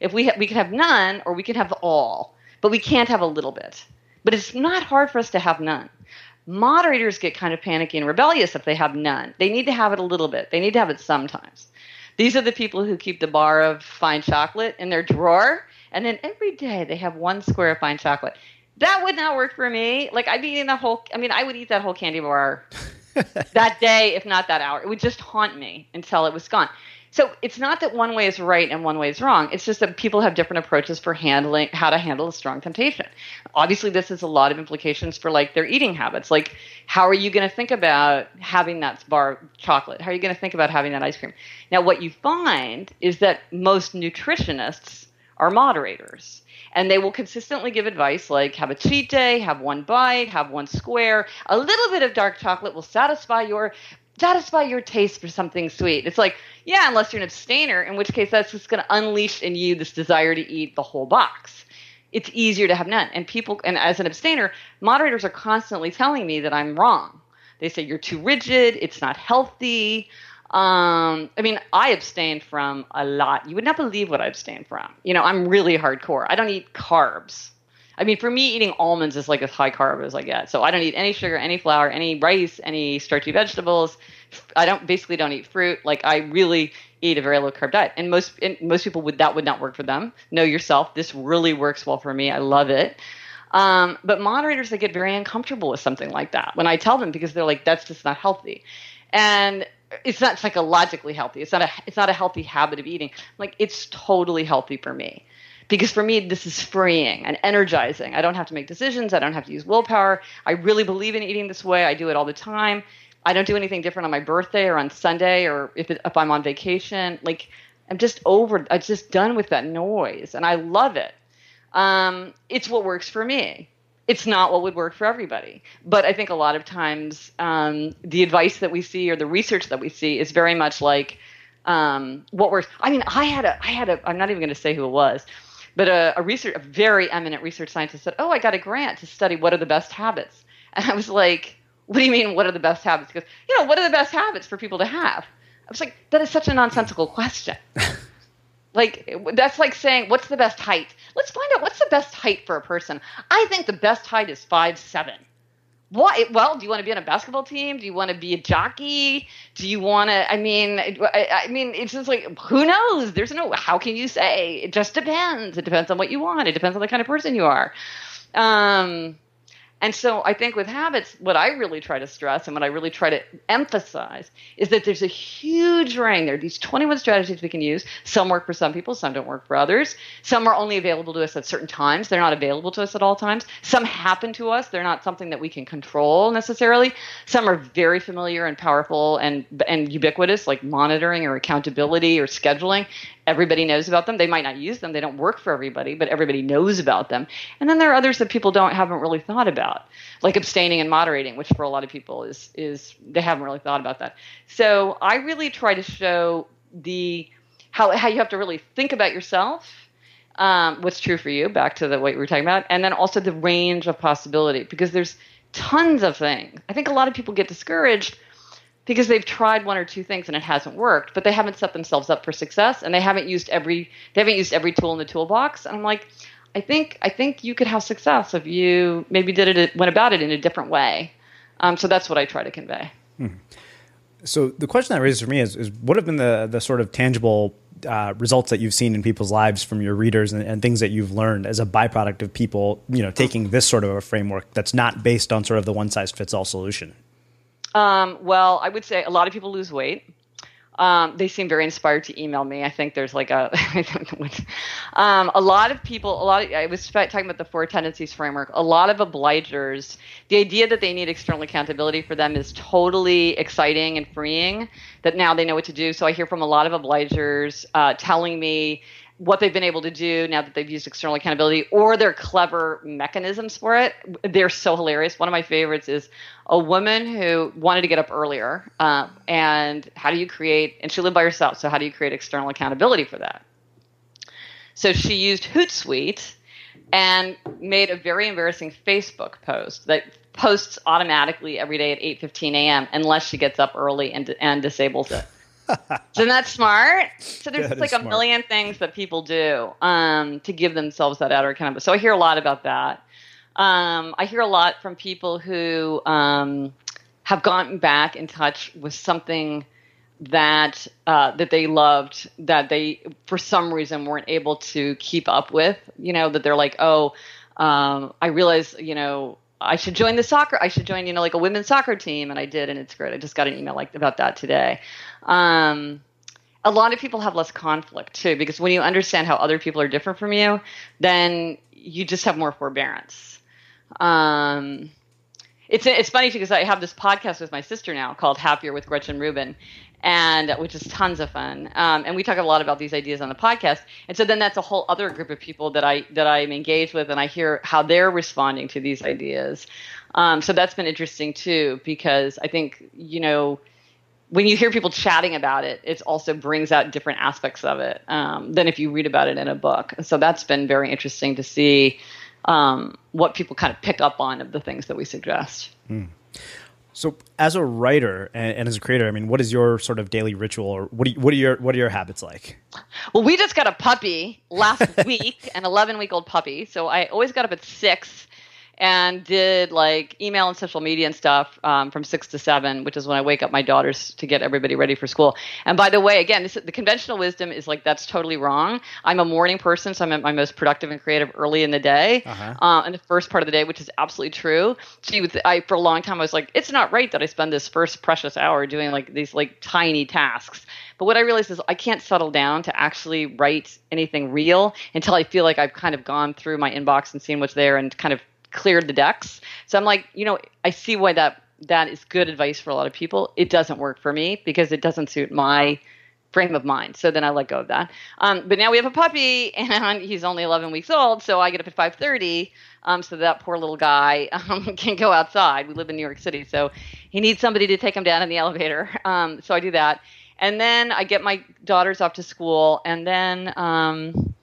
Speaker 6: If we ha- we can have none, or we can have all, but we can't have a little bit but it's not hard for us to have none. Moderators get kind of panicky and rebellious if they have none. They need to have it a little bit, they need to have it sometimes. These are the people who keep the bar of fine chocolate in their drawer, and then every day they have one square of fine chocolate. That would not work for me. Like I'd be eating the whole. I mean, I would eat that whole candy bar [laughs] that day, if not that hour. It would just haunt me until it was gone. So it's not that one way is right and one way is wrong. It's just that people have different approaches for handling how to handle a strong temptation. Obviously, this has a lot of implications for like their eating habits. Like, how are you going to think about having that bar of chocolate? How are you going to think about having that ice cream? Now, what you find is that most nutritionists are moderators and they will consistently give advice like have a cheat day, have one bite, have one square. A little bit of dark chocolate will satisfy your satisfy your taste for something sweet. It's like, yeah, unless you're an abstainer, in which case that's just going to unleash in you this desire to eat the whole box. It's easier to have none. And people, and as an abstainer, moderators are constantly telling me that I'm wrong. They say you're too rigid, it's not healthy. Um, I mean, I abstain from a lot. You would not believe what I abstain from. You know, I'm really hardcore. I don't eat carbs. I mean, for me, eating almonds is like as high carb as I get. So I don't eat any sugar, any flour, any rice, any starchy vegetables. I don't basically don't eat fruit. Like I really eat a very low carb diet, and most and most people would that would not work for them. Know yourself. This really works well for me. I love it. Um, but moderators they get very uncomfortable with something like that when I tell them because they're like, that's just not healthy, and it's not psychologically healthy. It's not a it's not a healthy habit of eating. Like it's totally healthy for me. Because for me this is freeing and energizing. I don't have to make decisions. I don't have to use willpower. I really believe in eating this way. I do it all the time. I don't do anything different on my birthday or on sunday or if, it, if i'm on vacation. Like i'm just over i'm just done with that noise and i love it. Um, it's what works for me it's not what would work for everybody but i think a lot of times um, the advice that we see or the research that we see is very much like um, what works i mean i had a i had a i'm not even going to say who it was but a, a research, a very eminent research scientist said, "Oh, I got a grant to study what are the best habits." And I was like, what do you mean, what are the best habits? Because, you know, what are the best habits for people to have? I was like, that is such a nonsensical question. [laughs] like, that's like saying, what's the best height? Let's find out what's the best height for a person. I think the best height is five seven. Why? Well, do you want to be on a basketball team? Do you want to be a jockey? Do you want to? I mean, I, I, mean, it's just like who knows? There's no. How can you say? It just depends. It depends on what you want. It depends on the kind of person you are. Um, and so I think with habits, what I really try to stress and what I really try to emphasize is that there's a huge range. There are these 21 strategies we can use. Some work for some people, some don't work for others. Some are only available to us at certain times. They're not available to us at all times. Some happen to us. They're not something that we can control necessarily. Some are very familiar and powerful and, and ubiquitous, like monitoring or accountability or scheduling everybody knows about them. They might not use them. They don't work for everybody, but everybody knows about them. And then there are others that people don't haven't really thought about, like abstaining and moderating, which for a lot of people is is they haven't really thought about that. So I really try to show the how how you have to really think about yourself. Um, what's true for you, back to the what we were talking about, and then also the range of possibility, because there's tons of things. I think a lot of people get discouraged because they've tried one or two things and it hasn't worked, but they haven't set themselves up for success and they haven't used every they haven't used every tool in the toolbox. And I'm like, I think I think you could have success if you maybe did it went about it in a different way. Um, so that's what I try to convey.
Speaker 1: Hmm. So the question that raises for me is, is what have been the the sort of tangible uh, results that you've seen in people's lives from your readers and, and, things that you've learned as a byproduct of people, you know, taking this sort of a framework that's not based on sort of the one size fits all solution.
Speaker 6: Um, well, I would say a lot of people lose weight. Um, they seem very inspired to email me. I think there's like a [laughs] um, a lot of people. A lot. Of, I was talking about the four tendencies framework. A lot of obligers. The idea that they need external accountability for them is totally exciting and freeing. That now they know what to do. So I hear from a lot of obligers uh, telling me what they've been able to do now that they've used external accountability or their clever mechanisms for it. They're so hilarious. One of my favorites is a woman who wanted to get up earlier. Uh, and how do you create, and she lived by herself, so how do you create external accountability for that? So she used Hootsuite and made a very embarrassing Facebook post that posts automatically every day at 8:15 a.m. unless she gets up early and, and disables it. Isn't that smart? So there's like a smart. million things that people do um, to give themselves that outer accountability. So I hear a lot about that. Um, I hear a lot from people who um, have gotten back in touch with something that uh, that they loved that they for some reason weren't able to keep up with. You know that they're like, oh, um, I realize, you know, I should join the soccer. I should join, you know, like a women's soccer team, and I did, and it's great. I just got an email like about that today. Um, a lot of people have less conflict too, because when you understand how other people are different from you, then you just have more forbearance. Um, it's it's funny because I have this podcast with my sister now called Happier with Gretchen Rubin, and which is tons of fun. Um, and we talk a lot about these ideas on the podcast. And so then that's a whole other group of people that I that I'm engaged with, and I hear how they're responding to these ideas. Um, so that's been interesting too, because I think you know when you hear people chatting about it, it also brings out different aspects of it um, than if you read about it in a book. So that's been very interesting to see um, what people kind of pick up on of the things that we suggest. Mm.
Speaker 1: So, as a writer and, and, as a creator, I mean, what is your sort of daily ritual, or what, you, what are your what are your habits like?
Speaker 6: Well, we just got a puppy last [laughs] week, an 11 week old puppy. So I always got up at six and did like email and social media and stuff um, from six to seven, which is when I wake up my daughters to get everybody ready for school. And by the way, again, this, the conventional wisdom is like that's totally wrong. I'm a morning person, so I'm at my most productive and creative early in the day, uh-huh. uh, in the first part of the day, which is absolutely true. So I for a long time I was like, it's not right that I spend this first precious hour doing like these like tiny tasks. But what I realized is I can't settle down to actually write anything real until I feel like I've kind of gone through my inbox and seen what's there and kind of cleared the decks. So I'm like, you know, I see why that that is good advice for a lot of people. It doesn't work for me because it doesn't suit my frame of mind. So then I let go of that. Um, but now we have a puppy, [laughs] and he's only 11 weeks old, so I get up at 5:30, um, so that poor little guy [laughs] um, can go outside. We live in New York City, so he needs somebody to take him down in the elevator. [laughs] Um, so I do that, and then I get my daughters off to school, and then um,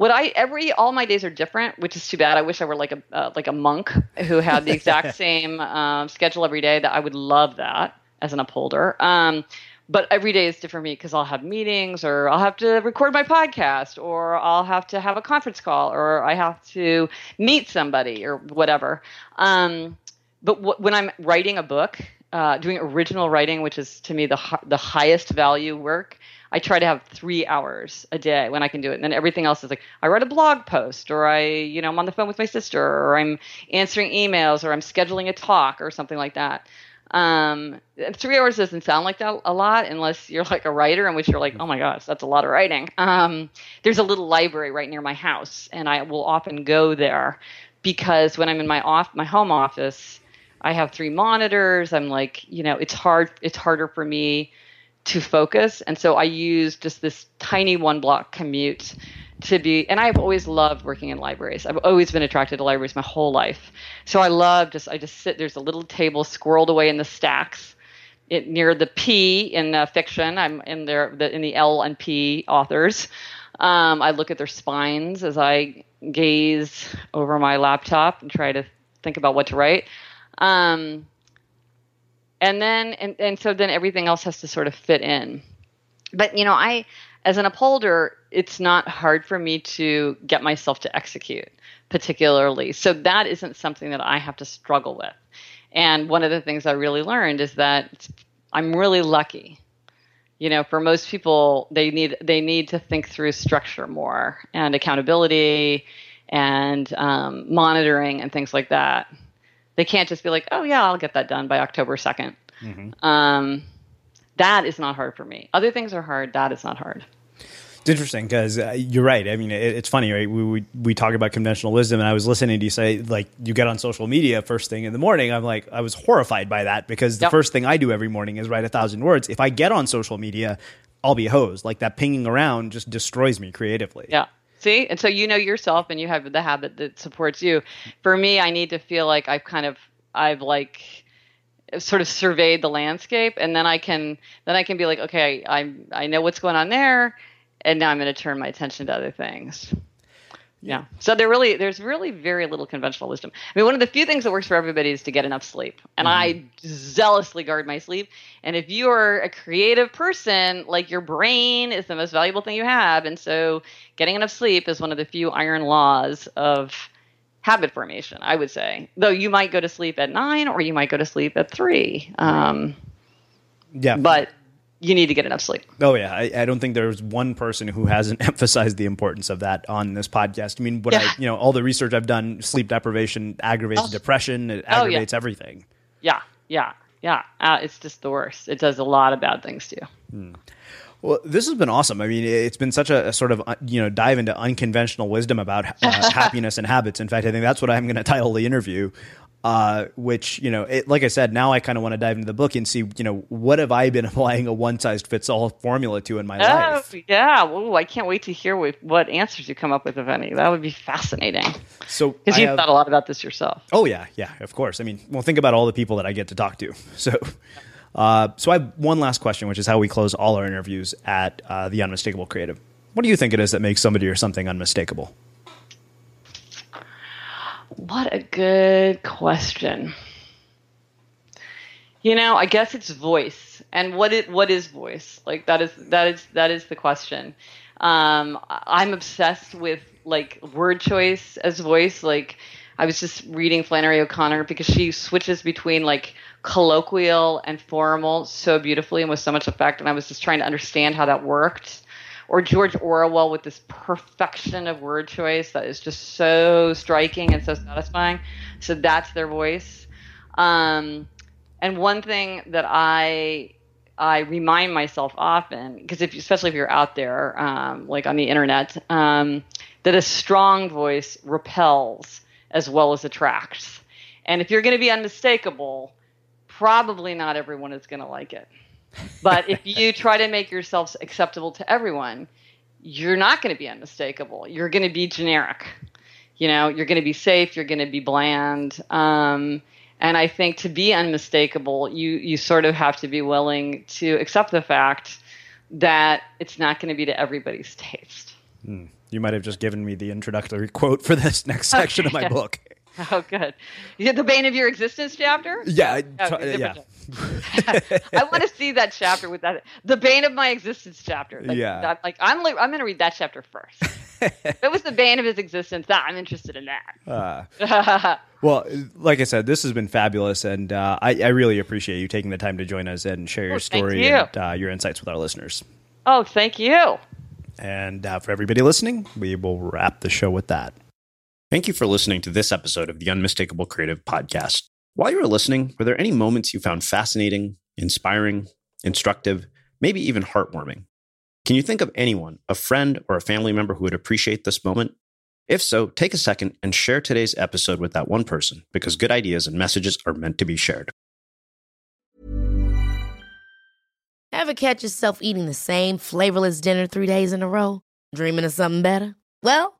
Speaker 6: what I every all my days are different, which is too bad. I wish I were like a uh, like a monk who had the exact [laughs] same um, schedule every day. That I would love that as an upholder. Um, but every day is different for me because I'll have meetings or I'll have to record my podcast or I'll have to have a conference call or I have to meet somebody or whatever. Um, but w- when I'm writing a book, uh, doing original writing, which is to me the the highest value work, I try to have three hours a day when I can do it. And then everything else is like I write a blog post, or I, you know, I'm on the phone with my sister, or I'm answering emails, or I'm scheduling a talk, or something like that. Um, three hours doesn't sound like that a lot unless you're like a writer, in which you're like, oh my gosh, that's a lot of writing. Um, there's a little library right near my house, and I will often go there because when I'm in my off my home office, I have three monitors. I'm like, you know, it's hard. It's harder for me to focus, and so I use just this tiny one block commute to be and I've always loved working in libraries. I've always been attracted to libraries my whole life. So I love just I just sit there's a little table squirreled away in the stacks it, near the P in uh, fiction. I'm in there the, in the L and P authors. Um, I look at their spines as I gaze over my laptop and try to think about what to write. Um, and then and, and so then everything else has to sort of fit in. But you know, I as an upholder, it's not hard for me to get myself to execute particularly. So that isn't something that I have to struggle with. And one of the things I really learned is that I'm really lucky. You know, for most people, they need they need to think through structure more and accountability and um, monitoring and things like that. They can't just be like, "Oh yeah, I'll get that done by October 2nd. Mm-hmm. Um, that is not hard for me. Other things are hard. That is not hard.
Speaker 1: It's interesting because uh, you're right. I mean, it, it's funny, right? We, we, we talk about conventional wisdom, and I was listening to you say like you get on social media first thing in the morning. I'm like, I was horrified by that because the yep. first thing I do every morning is write a thousand words. If I get on social media, I'll be hosed. Like that pinging around just destroys me creatively.
Speaker 6: Yeah. See, and so you know yourself, and you have the habit that supports you. For me, I need to feel like I've kind of I've like sort of surveyed the landscape and then I can then I can be like okay I I know what's going on there and now I'm going to turn my attention to other things. Yeah. So there really there's really very little conventional wisdom. I mean, one of the few things that works for everybody is to get enough sleep. And mm-hmm. I zealously guard my sleep. And if you are a creative person, like your brain is the most valuable thing you have, and so getting enough sleep is one of the few iron laws of habit formation, I would say. Though you might go to sleep at 9 or you might go to sleep at 3. Um,
Speaker 1: yeah.
Speaker 6: But you need to get enough sleep.
Speaker 1: Oh yeah, I, I, don't think there's one person who hasn't [laughs] emphasized the importance of that on this podcast. I mean, what yeah. I, you know, all the research I've done, sleep deprivation aggravates oh. depression, it aggravates oh, yeah. everything.
Speaker 6: Yeah, yeah, yeah. Uh, it's just the worst. It does a lot of bad things too. Hmm.
Speaker 1: Well, this has been awesome. I mean, it's been such a, a sort of uh, you know dive into unconventional wisdom about uh, [laughs] happiness and habits. In fact, I think that's what I'm going to title the interview uh, which you know, it, like I said, now I kind of want to dive into the book and see, you know, what have I been [laughs] applying a one size fits all formula to in my oh, life?
Speaker 6: Yeah, well, I can't wait to hear what, what, answers you come up with, if any. That would be fascinating.
Speaker 1: So,
Speaker 6: because you've have, thought a lot about this yourself.
Speaker 1: Oh yeah, yeah, of course. I mean, well, think about all the people that I get to talk to. [laughs] So, uh, so I have one last question, which is how we close all our interviews at uh, the Unmistakable Creative. What do you think it is that makes somebody or something unmistakable?
Speaker 6: What a good question. You know, I guess it's voice. And what is what is voice? Like that is that is that is the question. Um, I'm obsessed with like word choice as voice. Like I was just reading Flannery O'Connor because she switches between like colloquial and formal so beautifully and with so much effect. And I was just trying to understand how that worked or George Orwell with this perfection of word choice that is just so striking and so satisfying. So that's their voice. Um, and one thing that I I remind myself often, because if especially if you're out there, um, like on the internet, um, that a strong voice repels as well as attracts. And if you're going to be unmistakable, probably not everyone is going to like it. But if you try to make yourself acceptable to everyone, you're not going to be unmistakable. You're going to be generic. You know, you're going to be safe. You're going to be bland. Um, and I think to be unmistakable, you you sort of have to be willing to accept the fact that it's not going to be to everybody's taste.
Speaker 1: Mm. You might have just given me the introductory quote for this next section of my book. [laughs]
Speaker 6: Oh, good. The bane of your existence chapter?
Speaker 1: Yeah,
Speaker 6: Oh,
Speaker 1: yeah. [laughs]
Speaker 6: I want to see that chapter with that. The bane of my existence chapter. Like,
Speaker 1: Yeah.
Speaker 6: I'm like I'm. I'm going to read that chapter first. [laughs] if it was the bane of his existence, that I'm interested in
Speaker 1: Uh,
Speaker 6: that.
Speaker 1: well, like I said, this has been fabulous, and uh, I, I really appreciate you taking the time to join us and share your
Speaker 6: Oh,
Speaker 1: story
Speaker 6: you.
Speaker 1: and uh, your insights with our listeners.
Speaker 6: oh, thank you.
Speaker 1: And uh, for everybody listening, we will wrap the show with that. Thank you for listening to this episode of the Unmistakable Creative Podcast. While you were listening, were there any moments you found fascinating, inspiring, instructive, maybe even heartwarming? Can you think of anyone, a friend or a family member who would appreciate this moment? If so, take a second and share today's episode with that one person because good ideas and messages are meant to be shared.
Speaker 7: Ever catch yourself eating the same flavorless dinner three days in a row? Dreaming of something better? Well,